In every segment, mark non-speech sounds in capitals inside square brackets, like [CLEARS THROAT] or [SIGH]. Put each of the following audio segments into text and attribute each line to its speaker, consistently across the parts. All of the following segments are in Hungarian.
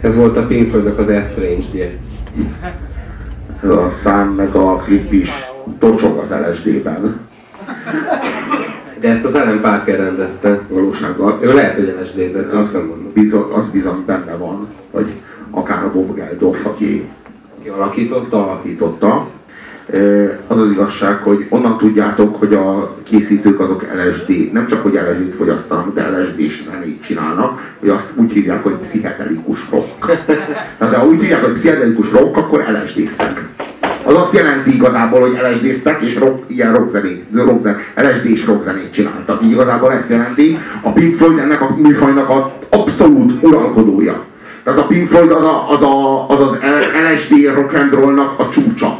Speaker 1: Ez volt a Pink Floydnak az Estranged-je.
Speaker 2: Ez a szám meg a klip is tocsog az LSD-ben.
Speaker 1: De ezt az Ellen Parker rendezte.
Speaker 2: Valósággal.
Speaker 1: Ő lehet, hogy LSD-zett, azt nem mondom.
Speaker 2: Bizony, az bizony benne van, vagy akár a Bob Geldof, aki
Speaker 1: Ki alakította?
Speaker 2: alakította. Az az igazság, hogy onnan tudjátok, hogy a készítők azok LSD, nem csak hogy LSD-t fogyasztanak, de LSD-s zenét csinálnak, hogy azt úgy hívják, hogy pszichedelikus rock. Tehát ha úgy hívják, hogy pszichedelikus rock, akkor LSD-ztek. Az azt jelenti igazából, hogy LSD-ztek és rock, ilyen rockzenét, rockzen, LSD-s rockzenét csináltak. Így igazából ezt jelenti. A Pink Floyd ennek a műfajnak az abszolút uralkodója. Tehát a Pink Floyd az a, az, a, az, az LSD rock a csúcsa.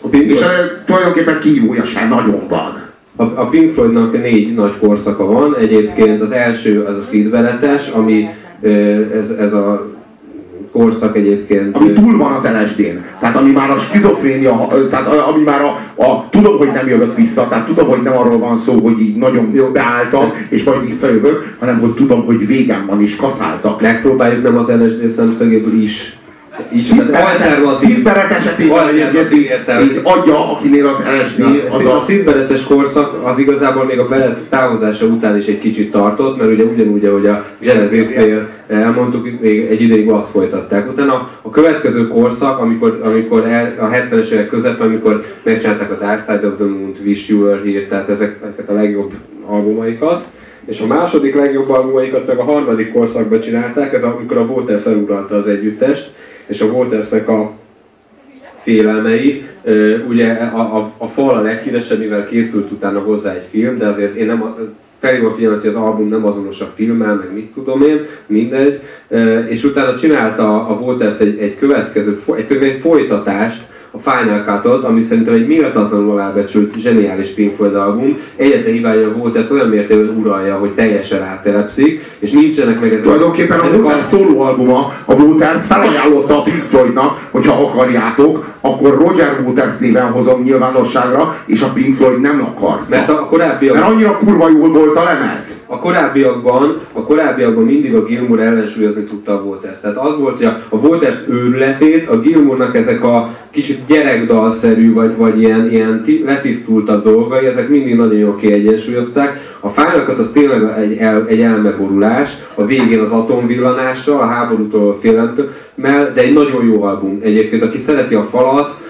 Speaker 1: A Pink,
Speaker 2: És
Speaker 1: Floyd,
Speaker 2: ez tulajdonképpen kívója sem nagyon van.
Speaker 1: a, a Pink Floydnak négy nagy korszaka van. Egyébként az első az a szídveletes, ami ez, ez a korszak egyébként...
Speaker 2: Ami túl van az LSD-n. Tehát ami már a skizofrénia, tehát ami már a, a, tudom, hogy nem jövök vissza, tehát tudom, hogy nem arról van szó, hogy így nagyon
Speaker 1: Jó.
Speaker 2: beálltam, és majd visszajövök, hanem hogy tudom, hogy végem van, és kaszáltak.
Speaker 1: Megpróbáljuk nem az LSD szemszögéből is. Alternatív.
Speaker 2: Szintberet esetében egyébként így adja, akinél az LSD, az
Speaker 1: a
Speaker 2: a...
Speaker 1: szintberetes korszak az igazából még a belet távozása után is egy kicsit tartott, mert ugye ugyanúgy, ahogy a Genesis-nél elmondtuk, még egy ideig azt folytatták. Utána a következő korszak, amikor, amikor el, a 70-es évek közepén, amikor megcsinálták a Dark Side of the Moon-t, Wish You Were Here, tehát ezeket a legjobb albumaikat, és a második legjobb albumaikat meg a harmadik korszakban csinálták, ez amikor a Waters eluralta az együttest, és a Watersnek a félelmei. Ugye a, a, a fal a leghíresebb, mivel készült utána hozzá egy film, de azért én nem felhívom a figyelmet, hogy az album nem azonos a filmmel, meg mit tudom én, mindegy. És utána csinálta a Waters egy, egy következő, egy, egy folytatást, a Final Cut-ot, ami szerintem egy méltatlanul elbecsült, zseniális Pink Floyd album. Egyetlen hibája a Waters olyan mértékben uralja, hogy teljesen áttelepszik, és nincsenek meg ezek
Speaker 2: Tulajdonképpen a Waters szólóalbuma, a Waters felajánlotta a Pink Floydnak, hogyha akarjátok, akkor Roger Waters néven hozom nyilvánosságra, és a Pink Floyd nem akarta.
Speaker 1: Mert a korábbiak,
Speaker 2: Mert annyira kurva jól volt a lemez.
Speaker 1: A korábbiakban, a korábbiakban mindig a Gilmour ellensúlyozni tudta a Waters. Tehát az volt, hogy a, a Waters őrületét, a Gilmournak ezek a kicsit gyerekdalszerű, vagy, vagy ilyen, ilyen ti, letisztultabb dolgai, ezek mindig nagyon jól kiegyensúlyozták. A fájlakat az tényleg egy, el, egy elmeborulás, a végén az atomvillanással, a háborútól félelemtől, de egy nagyon jó album. Egyébként, aki szereti a falat,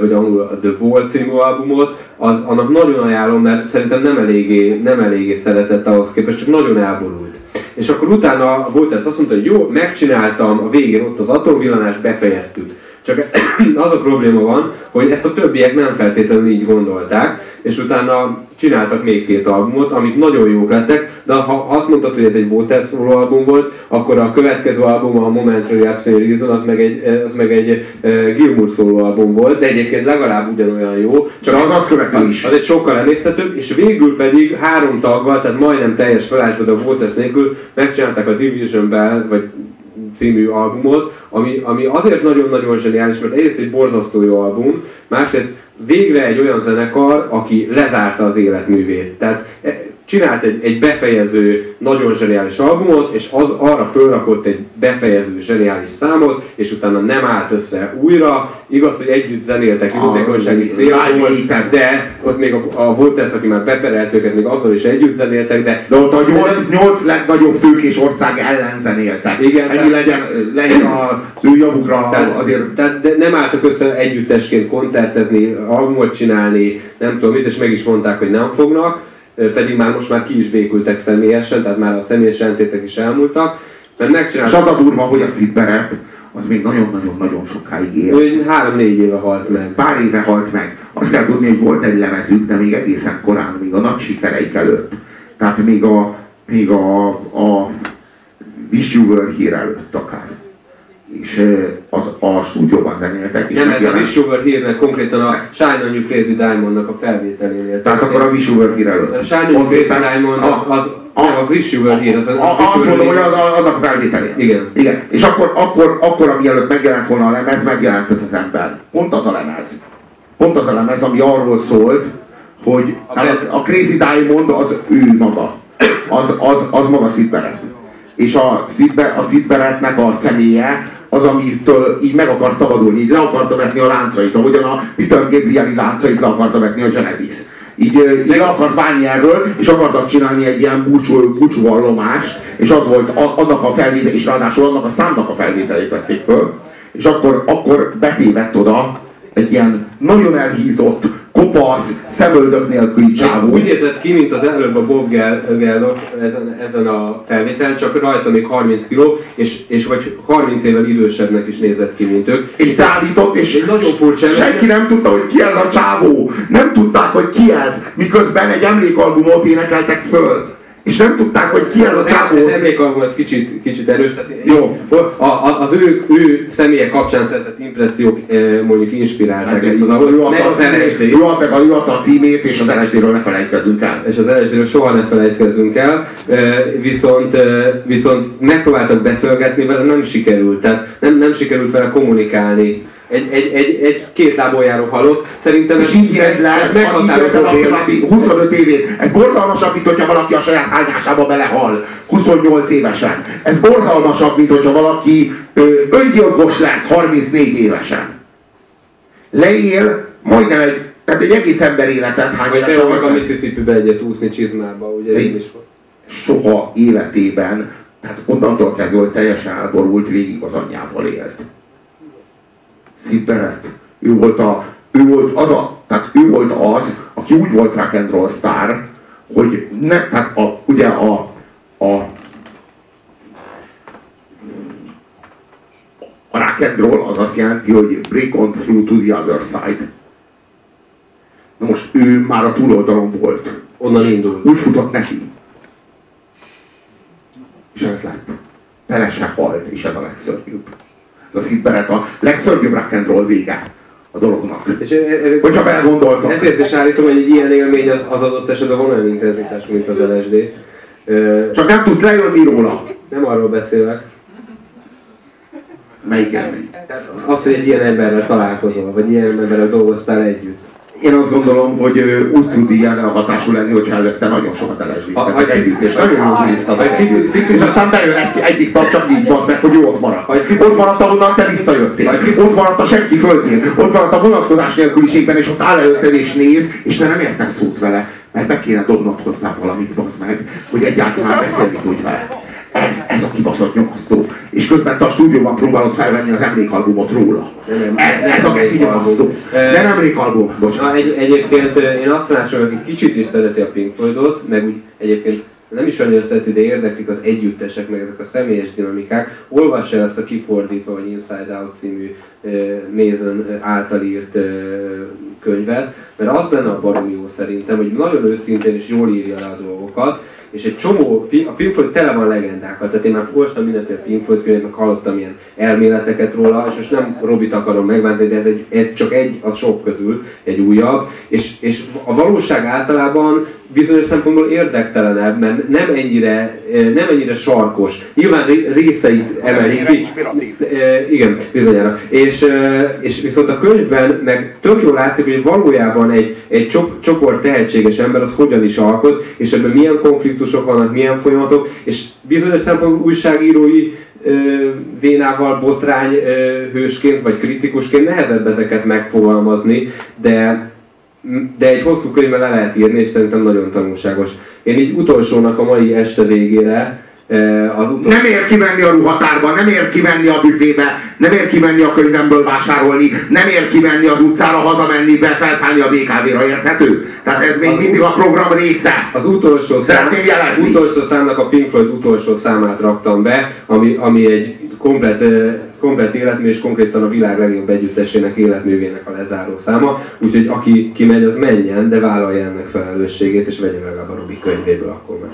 Speaker 1: vagy angolul a The Wall című albumot, az, annak nagyon ajánlom, mert szerintem nem eléggé, nem eléggé szeretett ahhoz képest, csak nagyon elborult. És akkor utána volt ez azt mondta, hogy jó, megcsináltam, a végén ott az atomvillanás, befejeztük. Csak [CLEARS THROAT] az a probléma van, hogy ezt a többiek nem feltétlenül így gondolták, és utána csináltak még két albumot, amik nagyon jók lettek, de ha azt mondtad, hogy ez egy Waters szóló album volt, akkor a következő album, a Momentary Absent Reason, az meg egy, az meg egy uh, Gilmour szóló album volt, de egyébként legalább ugyanolyan jó.
Speaker 2: Csak az azt követő is.
Speaker 1: Az egy sokkal emésztetőbb, és végül pedig három taggal, tehát majdnem teljes felásban, de a Waters nélkül megcsinálták a Division Bell, vagy című albumot, ami, ami azért nagyon-nagyon zseniális, mert egyrészt egy borzasztó jó album, másrészt végre egy olyan zenekar, aki lezárta az életművét. Tehát csinált egy, egy befejező, nagyon zseniális albumot, és az arra fölrakott egy befejező, zseniális számot, és utána nem állt össze újra. Igaz, hogy együtt zenéltek
Speaker 2: Live
Speaker 1: célból,
Speaker 2: Aid-en.
Speaker 1: de ott még a, a Volters, aki már beperelt őket, még azzal is együtt zenéltek, de
Speaker 2: De ott a nyolc, nyolc legnagyobb tőkés ország ellen zenéltek.
Speaker 1: Igen,
Speaker 2: Ennyi
Speaker 1: de-
Speaker 2: legyen, legyen az ő javukra
Speaker 1: Tehát,
Speaker 2: azért
Speaker 1: tehát de nem álltak össze együttesként koncertezni, albumot csinálni, nem tudom mit, és meg is mondták, hogy nem fognak, pedig már most már ki is békültek személyesen, tehát már a személyes ellentétek is elmúltak, mert
Speaker 2: És
Speaker 1: megcsináltak,
Speaker 2: az a durva, hogy a Sid Barrett, az még nagyon-nagyon-nagyon sokáig él.
Speaker 1: hogy három-négy éve halt meg.
Speaker 2: Pár éve halt meg. Azt kell tudni, hogy volt egy lemezük, de még egészen korán, még a nagy sikereik előtt. Tehát még a, még a, a Wish You Were Here előtt akár. És az, a stúdióban zenéltek. És
Speaker 1: Nem, ez a Wish You Were Here-nek konkrétan a Shine On You Crazy Diamond-nak a felvételénél.
Speaker 2: Tehát akkor a Wish Were Here előtt.
Speaker 1: a Shine On You Crazy Diamond az, az,
Speaker 2: a-
Speaker 1: a Wish You Were Here, az,
Speaker 2: A,
Speaker 1: a,
Speaker 2: a, azt mondom, hogy az, a- annak a felvételén.
Speaker 1: Igen.
Speaker 2: Igen. És akkor, akkor, akkor, amielőtt megjelent volna a lemez, megjelent ez az ember. Pont az a lemez. Pont az a lemez, ami arról szólt, hogy
Speaker 1: A
Speaker 2: tehát a, a Crazy Diamond az ő maga. Az, az, az maga Sid Barrett. és a Szidberetnek a személye az, amitől így meg akart szabadulni, így le akarta vetni a láncait, ahogyan a Peter Gabrieli láncait le akarta vetni a Genesis. Így, így le akart válni erről, és akartak csinálni egy ilyen búcsú, búcsú vallomást, és az volt annak a felvétel, és ráadásul annak a számnak a felvételét vették föl, és akkor, akkor betévett oda egy ilyen nagyon elhízott, kopasz, szemöldök nélküli csávó.
Speaker 1: Úgy nézett ki, mint az előbb a Bob Geldof ezen, ezen a felvételen, csak rajta még 30 kg, és, és vagy 30 évvel idősebbnek is nézett ki, mint ők.
Speaker 2: És beállított, és
Speaker 1: egy nagyon furcsa
Speaker 2: senki nem tudta, hogy ki ez a csávó. Nem tudták, hogy ki ez, miközben egy emlékalbumot énekeltek föl és nem tudták, hogy ki ez a csávó.
Speaker 1: Az emlékalbum az kicsit, kicsit erős. Tehát
Speaker 2: Jó.
Speaker 1: A, a, az ő, ő személye kapcsán szerzett impressziók eh, mondjuk inspirálták hát, ezt az ahol, meg az LSD.
Speaker 2: Ő meg a, ő a címét, és az LSD-ről ne felejtkezzünk el.
Speaker 1: És az LSD-ről soha ne felejtkezzünk el, eh, viszont, eh, viszont megpróbáltak beszélgetni vele, nem sikerült. Tehát nem, nem sikerült vele kommunikálni egy, egy, egy, egy két lábon járó halott. Szerintem
Speaker 2: ez, ez, ez meghatározó a 25 évét. Ez borzalmasabb, mint hogyha valaki a saját hányásába belehal. 28 évesen. Ez borzalmasabb, mint hogyha valaki ö, öngyilkos lesz 34 évesen. Leél majdnem egy, tehát egy egész ember életet
Speaker 1: hány Vagy meg a Mississippi-be egyet úszni csizmába, ugye én is.
Speaker 2: Soha életében, tehát onnantól kezdve, hogy teljesen elborult, végig az anyjával élt. Szidberet. Ő volt, a, ő volt az a, tehát ő volt az, aki úgy volt rock and roll star, hogy ne, tehát a, ugye a, a a rock and roll az azt jelenti, hogy break on through to the other side. Na most ő már a túloldalon volt.
Speaker 1: Onnan indul.
Speaker 2: Úgy futott neki. És ez lett. Bele se halt, és ez a legszörnyűbb az hitberet a legszörnyűbb rock and roll vége a dolognak. És e- Hogyha belegondoltam.
Speaker 1: Ezért is állítom, hogy egy ilyen élmény az, az adott esetben van olyan intenzitás, mint az LSD.
Speaker 2: Csak nem tudsz lejönni róla.
Speaker 1: Nem arról beszélek.
Speaker 2: Melyik élmény?
Speaker 1: Az, hogy egy ilyen emberrel találkozol, vagy ilyen emberrel dolgoztál együtt
Speaker 2: én azt gondolom, hogy úgy tud ilyen hatású lenni, hogy előtte nagyon sokat elesdíztek együtt, és nagyon jól néztek együtt. És aztán bejön egy, egyik tag csak így basz meg, hogy jó ott maradt. Ott maradt, ahonnan te visszajöttél. Ott maradt a senki földjén. Ott maradt a vonatkozás nélküliségben, és ott áll előtted és néz, és te nem értesz szót vele. Mert be kéne dobnod hozzá valamit, basz meg, hogy egyáltalán beszélni tudj vele. Ez, ez a kibaszott nyomasztó. És közben te a stúdióban próbálod felvenni az emlékalbumot róla. Ez, ez a geci nyomasztó. Nem emlékalbum, bocsánat.
Speaker 1: Egy, egyébként én azt látom, hogy kicsit is szereti a Pink Floydot, meg úgy egyébként nem is annyira szereti, de érdeklik az együttesek, meg ezek a személyes dinamikák. Olvass el ezt a kifordítva, vagy Inside Out című uh, Mason által írt uh, könyvet, mert az benne a baromi jó szerintem, hogy nagyon őszintén és jól írja le a dolgokat, és egy csomó, a Pink Floyd tele van legendákkal, tehát én már olvastam mindenféle Pink Floyd könyvet, meg hallottam ilyen elméleteket róla, és most nem Robit akarom megváltani, de ez egy, egy, csak egy a sok közül, egy újabb, és, és a valóság általában bizonyos szempontból érdektelenebb, mert nem ennyire, eh, nem ennyire sarkos. Nyilván részeit emelik ki. Eh, igen, bizonyára. És, eh, és viszont a könyvben meg tök jól látszik, hogy valójában egy, egy csoport tehetséges ember az hogyan is alkot, és ebben milyen konfliktusok vannak, milyen folyamatok, és bizonyos szempontból újságírói vénával botrány hősként vagy kritikusként nehezebb ezeket megfogalmazni, de de egy hosszú könyvben le lehet írni, és szerintem nagyon tanulságos. Én így utolsónak a mai este végére,
Speaker 2: az utolsó... Nem ér kimenni a ruhatárba, nem ér kimenni a büfébe, nem ér kimenni a könyvemből vásárolni, nem ér kimenni az utcára, hazamenni, be, felszállni a BKV-ra, érthető? Tehát ez még az mindig a program része.
Speaker 1: Az utolsó, szám, utolsó számnak a Pink Floyd utolsó számát raktam be, ami, ami egy komplet, komplet életmű és konkrétan a világ legjobb együttesének életművének a lezáró száma. Úgyhogy aki kimegy, az menjen, de vállalja ennek felelősségét, és vegye meg a Robi könyvéből akkor meg.